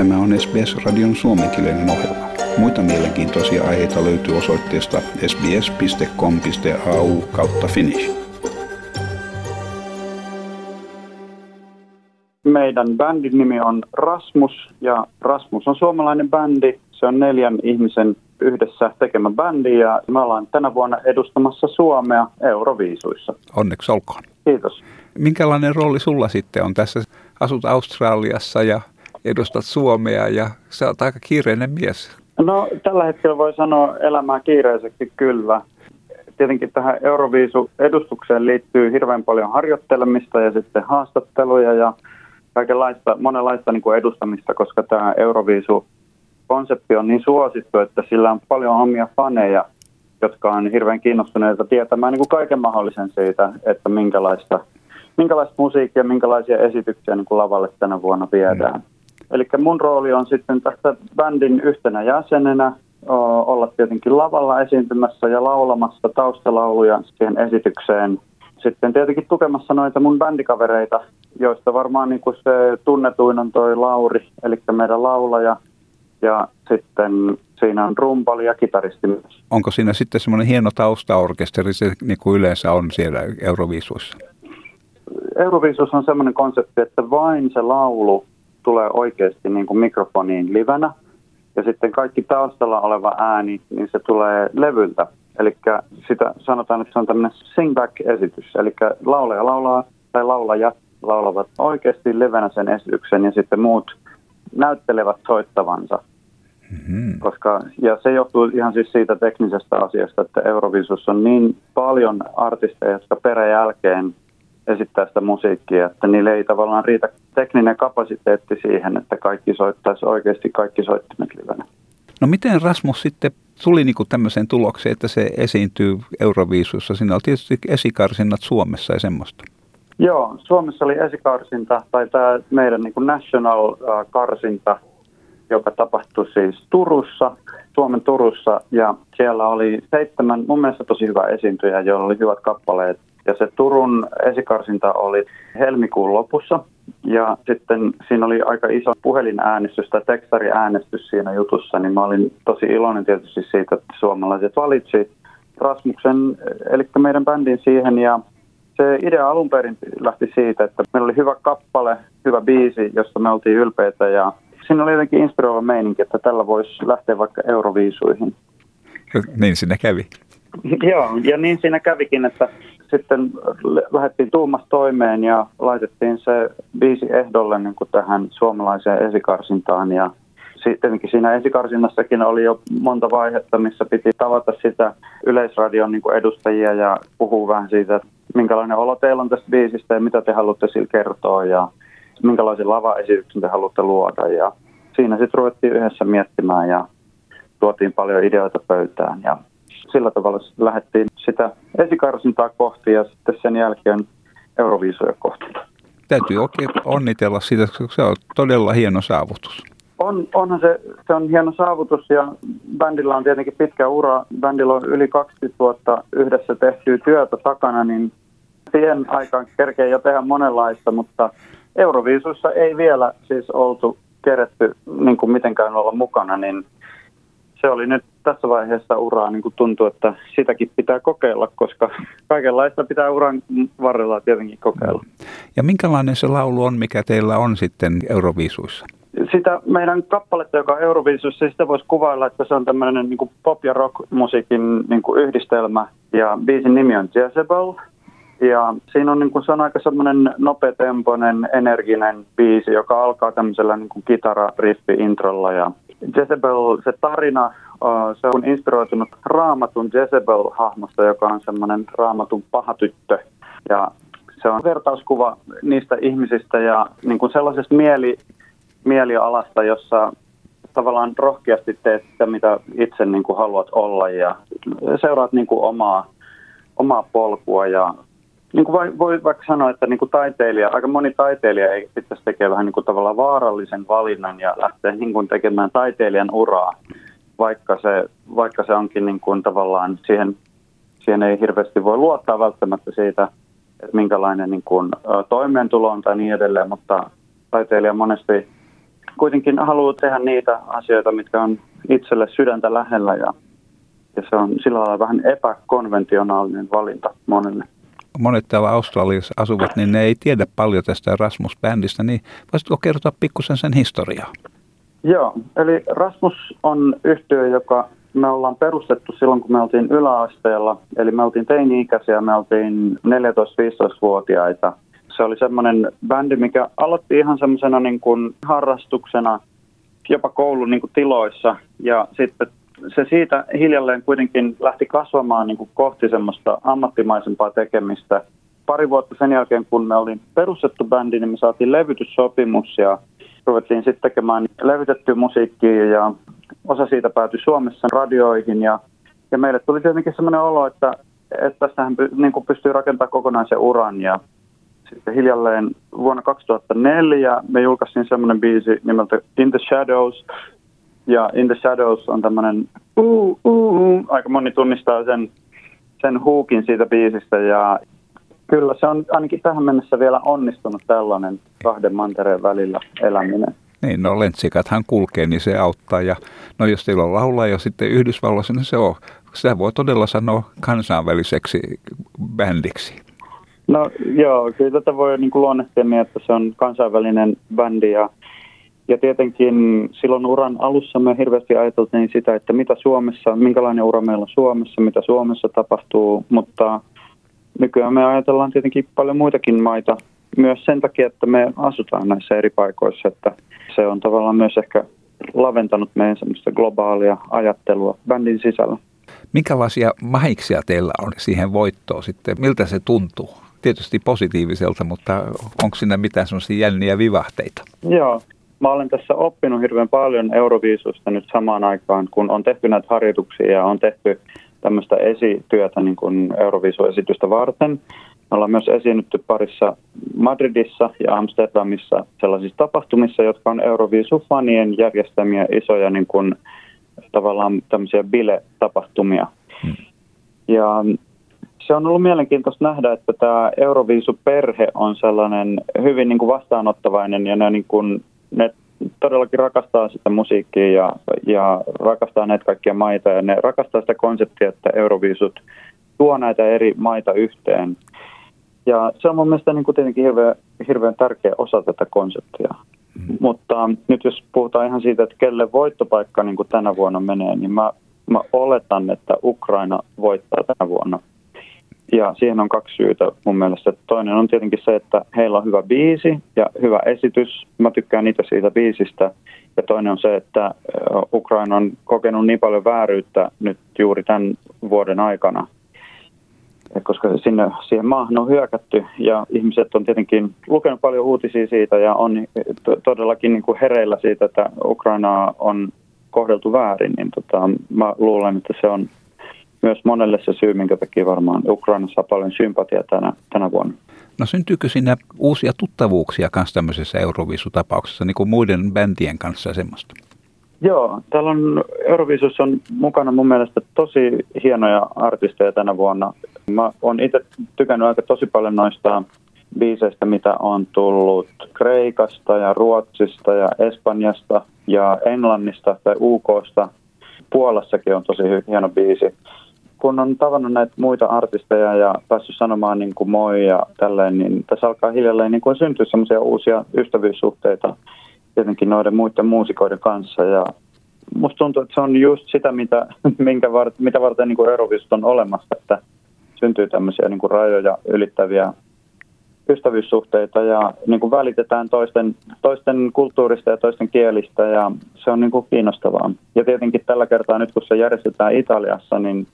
Tämä on SBS-radion suomenkielinen ohjelma. Muita mielenkiintoisia aiheita löytyy osoitteesta sbs.com.au kautta finnish. Meidän bändin nimi on Rasmus ja Rasmus on suomalainen bändi. Se on neljän ihmisen yhdessä tekemä bändi ja me ollaan tänä vuonna edustamassa Suomea Euroviisuissa. Onneksi olkoon. Kiitos. Minkälainen rooli sulla sitten on tässä? Asut Australiassa ja edustat Suomea ja sä oot aika kiireinen mies. No tällä hetkellä voi sanoa elämää kiireiseksi kyllä. Tietenkin tähän Euroviisu-edustukseen liittyy hirveän paljon harjoittelemista ja sitten haastatteluja ja kaikenlaista, monenlaista niin kuin edustamista, koska tämä Euroviisu-konsepti on niin suosittu, että sillä on paljon omia faneja, jotka on hirveän kiinnostuneita tietämään niin kuin kaiken mahdollisen siitä, että minkälaista, minkälaista musiikkia, minkälaisia esityksiä niin kuin lavalle tänä vuonna viedään. Mm. Eli mun rooli on sitten tässä bändin yhtenä jäsenenä olla tietenkin lavalla esiintymässä ja laulamassa taustalauluja siihen esitykseen. Sitten tietenkin tukemassa noita mun bändikavereita, joista varmaan niin kuin se tunnetuin on toi Lauri, eli meidän laulaja. Ja sitten siinä on rumpali ja kitaristi myös. Onko siinä sitten semmoinen hieno taustaorkesteri, se niin kuin yleensä on siellä Euroviisuissa? Euroviisuissa on semmoinen konsepti, että vain se laulu tulee oikeasti niin kuin mikrofoniin livenä. Ja sitten kaikki taustalla oleva ääni, niin se tulee levyltä. Eli sitä sanotaan, että se on tämmöinen sing-back-esitys. Eli laulaja laulaa tai laulajat laulavat oikeasti livenä sen esityksen ja sitten muut näyttelevät soittavansa. Mm-hmm. Koska, ja se johtuu ihan siis siitä teknisestä asiasta, että Eurovisus on niin paljon artisteja, jotka peräjälkeen esittää sitä musiikkia, että niille ei tavallaan riitä tekninen kapasiteetti siihen, että kaikki soittaisi oikeasti kaikki soittimet livenä. No miten Rasmus sitten tuli niin tämmöiseen tulokseen, että se esiintyy Euroviisussa? Siinä oli tietysti esikarsinnat Suomessa ja semmoista. Joo, Suomessa oli esikarsinta, tai tämä meidän niin national-karsinta, joka tapahtui siis Turussa, Suomen Turussa, ja siellä oli seitsemän mun mielestä tosi hyvä esiintyjä, joilla oli hyvät kappaleet. Ja se Turun esikarsinta oli helmikuun lopussa, ja sitten siinä oli aika iso puhelinäänestys tai tekstariäänestys siinä jutussa, niin mä olin tosi iloinen tietysti siitä, että suomalaiset valitsi Rasmuksen, eli meidän bändin siihen, ja se idea alun perin lähti siitä, että meillä oli hyvä kappale, hyvä biisi, josta me oltiin ylpeitä ja siinä oli jotenkin inspiroiva meininki, että tällä voisi lähteä vaikka euroviisuihin. Niin siinä kävi. Joo, ja niin siinä kävikin, että sitten lähdettiin tuumasta toimeen ja laitettiin se biisi ehdolle niin kuin tähän suomalaiseen esikarsintaan. Ja tietenkin siinä esikarsinnassakin oli jo monta vaihetta, missä piti tavata sitä yleisradion niin kuin edustajia ja puhua vähän siitä, että minkälainen olo teillä on tästä biisistä ja mitä te haluatte sillä kertoa ja minkälaisen lavaesityksen te haluatte luoda. Ja siinä sitten ruvettiin yhdessä miettimään ja tuotiin paljon ideoita pöytään ja sillä tavalla lähdettiin sitä esikarsintaa kohti ja sitten sen jälkeen Euroviisuja kohti. Täytyy oikein onnitella siitä, koska se on todella hieno saavutus. On, onhan se, se on hieno saavutus ja bändillä on tietenkin pitkä ura. Bändillä on yli 20 vuotta yhdessä tehtyä työtä takana, niin siihen aikaan kerkee jo tehdä monenlaista, mutta Euroviisussa ei vielä siis oltu keretty niin kuin mitenkään olla mukana, niin se oli nyt tässä vaiheessa uraa, niin kuin tuntuu, että sitäkin pitää kokeilla, koska kaikenlaista pitää uran varrella tietenkin kokeilla. Ja minkälainen se laulu on, mikä teillä on sitten Euroviisuissa? Sitä meidän kappaletta, joka on Euroviisussa, sitä voisi kuvailla, että se on tämmöinen niin pop- ja rock-musiikin niin kuin yhdistelmä. Ja biisin nimi on Jezebel. Ja siinä on, niin kuin, se on aika semmoinen nopeatempoinen, energinen biisi, joka alkaa tämmöisellä niin kuin kitara-riffi-introlla. Ja Jezebel, se tarina, se on inspiroitunut raamatun Jezebel-hahmosta, joka on semmoinen raamatun paha tyttö. Ja se on vertauskuva niistä ihmisistä ja niin kuin sellaisesta mieli, mielialasta, jossa tavallaan rohkeasti teet sitä, mitä itse niin kuin haluat olla ja seuraat niin kuin omaa, omaa polkua ja niin kuin voi, voi vaikka sanoa, että niin kuin taiteilija, aika moni taiteilija ei pitäisi tekee vähän niin kuin tavallaan vaarallisen valinnan ja lähtee niin kuin tekemään taiteilijan uraa, vaikka se, vaikka se onkin niin kuin tavallaan siihen, siihen ei hirveästi voi luottaa välttämättä siitä, että minkälainen niin kuin toimeentulo on tai niin edelleen, mutta taiteilija monesti kuitenkin haluaa tehdä niitä asioita, mitkä on itselle sydäntä lähellä ja, ja se on sillä lailla vähän epäkonventionaalinen valinta monelle. Monet täällä Australiassa asuvat, niin ne ei tiedä paljon tästä Rasmus-bändistä, niin voisitko kertoa pikkusen sen historiaa? Joo, eli Rasmus on yhtiö, joka me ollaan perustettu silloin, kun me oltiin yläasteella. Eli me oltiin teini-ikäisiä, me oltiin 14-15-vuotiaita. Se oli semmoinen bändi, mikä aloitti ihan semmoisena niin kuin harrastuksena jopa koulun niin kuin tiloissa. Ja sitten se siitä hiljalleen kuitenkin lähti kasvamaan niin kuin kohti semmoista ammattimaisempaa tekemistä. Pari vuotta sen jälkeen, kun me olin perustettu bändi, niin me saatiin levytyssopimus ja ruvettiin sitten tekemään levytettyä musiikkia ja osa siitä päätyi Suomessa radioihin ja, ja meille tuli tietenkin sellainen olo, että, että tästähän py, niin kuin pystyy rakentamaan kokonaisen uran ja sitten hiljalleen vuonna 2004 me julkaistiin semmoinen biisi nimeltä In the Shadows ja In the Shadows on tämmöinen uh, uh, uh. aika moni tunnistaa sen, sen huukin siitä biisistä ja kyllä se on ainakin tähän mennessä vielä onnistunut tällainen kahden mantereen välillä eläminen. Niin, no lentsikathan kulkee, niin se auttaa. Ja no jos teillä on laulaa ja sitten Yhdysvalloissa, niin se on, sitä voi todella sanoa kansainväliseksi bändiksi. No joo, kyllä tätä voi niin kuin luonnehtia niin, että se on kansainvälinen bändi ja, ja tietenkin silloin uran alussa me hirveästi ajateltiin sitä, että mitä Suomessa, minkälainen ura meillä on Suomessa, mitä Suomessa tapahtuu, mutta nykyään me ajatellaan tietenkin paljon muitakin maita myös sen takia, että me asutaan näissä eri paikoissa, että se on tavallaan myös ehkä laventanut meidän semmoista globaalia ajattelua bändin sisällä. Minkälaisia mahiksia teillä on siihen voittoon sitten? Miltä se tuntuu? Tietysti positiiviselta, mutta onko siinä mitään semmoisia jänniä vivahteita? Joo, mä olen tässä oppinut hirveän paljon Euroviisusta nyt samaan aikaan, kun on tehty näitä harjoituksia ja on tehty tämmöistä esityötä niin kuin Euroviisuesitystä varten. Me ollaan myös esiinnytty parissa Madridissa ja Amsterdamissa sellaisissa tapahtumissa, jotka on Euroviisu-fanien järjestämiä isoja niin kuin, tavallaan tämmöisiä bile-tapahtumia. Hmm. Ja se on ollut mielenkiintoista nähdä, että tämä Euroviisu-perhe on sellainen hyvin niin kuin vastaanottavainen ja ne, niin kuin, ne todellakin rakastaa sitä musiikkia ja, ja rakastaa näitä kaikkia maita ja ne rakastaa sitä konseptia, että Euroviisut tuo näitä eri maita yhteen. Ja se on mun mielestä niin kuin tietenkin hirveän, hirveän tärkeä osa tätä konseptia. Mm. Mutta nyt jos puhutaan ihan siitä, että kelle voittopaikka niin kuin tänä vuonna menee, niin mä, mä oletan, että Ukraina voittaa tänä vuonna. Ja siihen on kaksi syytä mun mielestä. Toinen on tietenkin se, että heillä on hyvä biisi ja hyvä esitys. Mä tykkään niitä siitä biisistä. Ja toinen on se, että Ukraina on kokenut niin paljon vääryyttä nyt juuri tämän vuoden aikana – koska sinne, siihen maahan on hyökätty ja ihmiset on tietenkin lukenut paljon uutisia siitä ja on todellakin niin kuin hereillä siitä, että Ukrainaa on kohdeltu väärin, niin tota, mä luulen, että se on myös monelle se syy, minkä takia varmaan Ukraina saa paljon sympatiaa tänä, tänä vuonna. No syntyykö siinä uusia tuttavuuksia kanssa tämmöisessä Euroviisutapauksessa, niin kuin muiden bändien kanssa semmoista? Joo, täällä on Euroviisussa on mukana mun mielestä tosi hienoja artisteja tänä vuonna. Mä oon itse tykännyt aika tosi paljon noista biiseistä, mitä on tullut Kreikasta ja Ruotsista ja Espanjasta ja Englannista tai UKsta. Puolassakin on tosi hieno biisi. Kun on tavannut näitä muita artisteja ja päässyt sanomaan niin kuin moi ja tälleen, niin tässä alkaa hiljalleen niin kuin syntyä semmoisia uusia ystävyyssuhteita tietenkin noiden muiden muusikoiden kanssa. Ja musta tuntuu, että se on just sitä, mitä, minkä vart, mitä varten niin kuin on olemassa, että syntyy tämmöisiä niin kuin rajoja ylittäviä ystävyyssuhteita ja niin kuin välitetään toisten, toisten kulttuurista ja toisten kielistä ja se on niin kuin kiinnostavaa. Ja tietenkin tällä kertaa nyt kun se järjestetään Italiassa, niin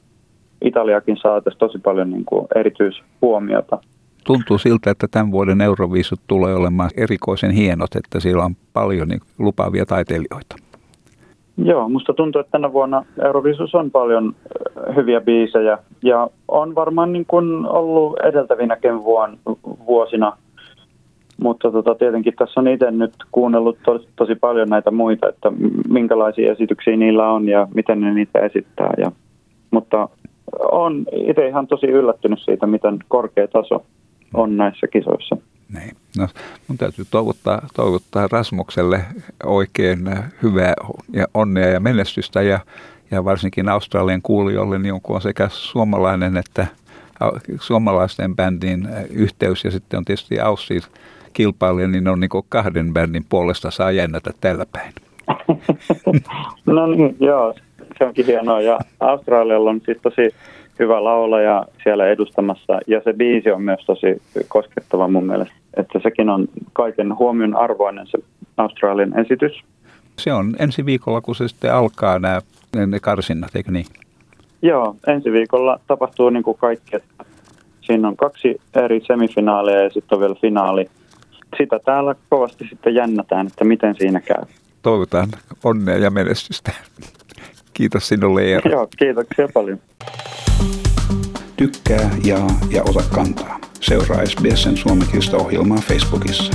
Italiakin saa tässä tosi paljon niin kuin erityishuomiota. Tuntuu siltä, että tämän vuoden Euroviisut tulee olemaan erikoisen hienot, että siellä on paljon niin lupaavia taiteilijoita. Joo, musta tuntuu, että tänä vuonna Eurovisus on paljon hyviä biisejä ja on varmaan niin kuin ollut edeltävinäkin vuon, vuosina. Mutta tota, tietenkin tässä on itse nyt kuunnellut tosi, tosi paljon näitä muita, että minkälaisia esityksiä niillä on ja miten ne niitä esittää. Ja, mutta on itse ihan tosi yllättynyt siitä, miten korkea taso on näissä kisoissa. Niin. No, mun täytyy toivottaa, toivottaa Rasmukselle oikein hyvää ja onnea ja menestystä ja, ja varsinkin Australian kuulijoille, niin on sekä suomalainen että suomalaisten bändin yhteys ja sitten on tietysti Aussi kilpailija, niin on niin kahden bändin puolesta saa jännätä tällä päin. no niin, joo, se onkin hienoa. Ja Australialla on siis tosi hyvä laulaja siellä edustamassa ja se biisi on myös tosi koskettava mun mielestä. Että sekin on kaiken huomion arvoinen se Australian esitys. Se on ensi viikolla, kun se sitten alkaa nämä ne karsinnat, eikö niin? Joo, ensi viikolla tapahtuu niin kuin kaikki. Että siinä on kaksi eri semifinaalia ja sitten on vielä finaali. Sitä täällä kovasti sitten jännätään, että miten siinä käy. Toivotaan onnea ja menestystä. Kiitos sinulle Eero. Joo, kiitoksia paljon. Tykkää, jaa ja ota kantaa. Seuraa SBSn suomenkielistä ohjelmaa Facebookissa.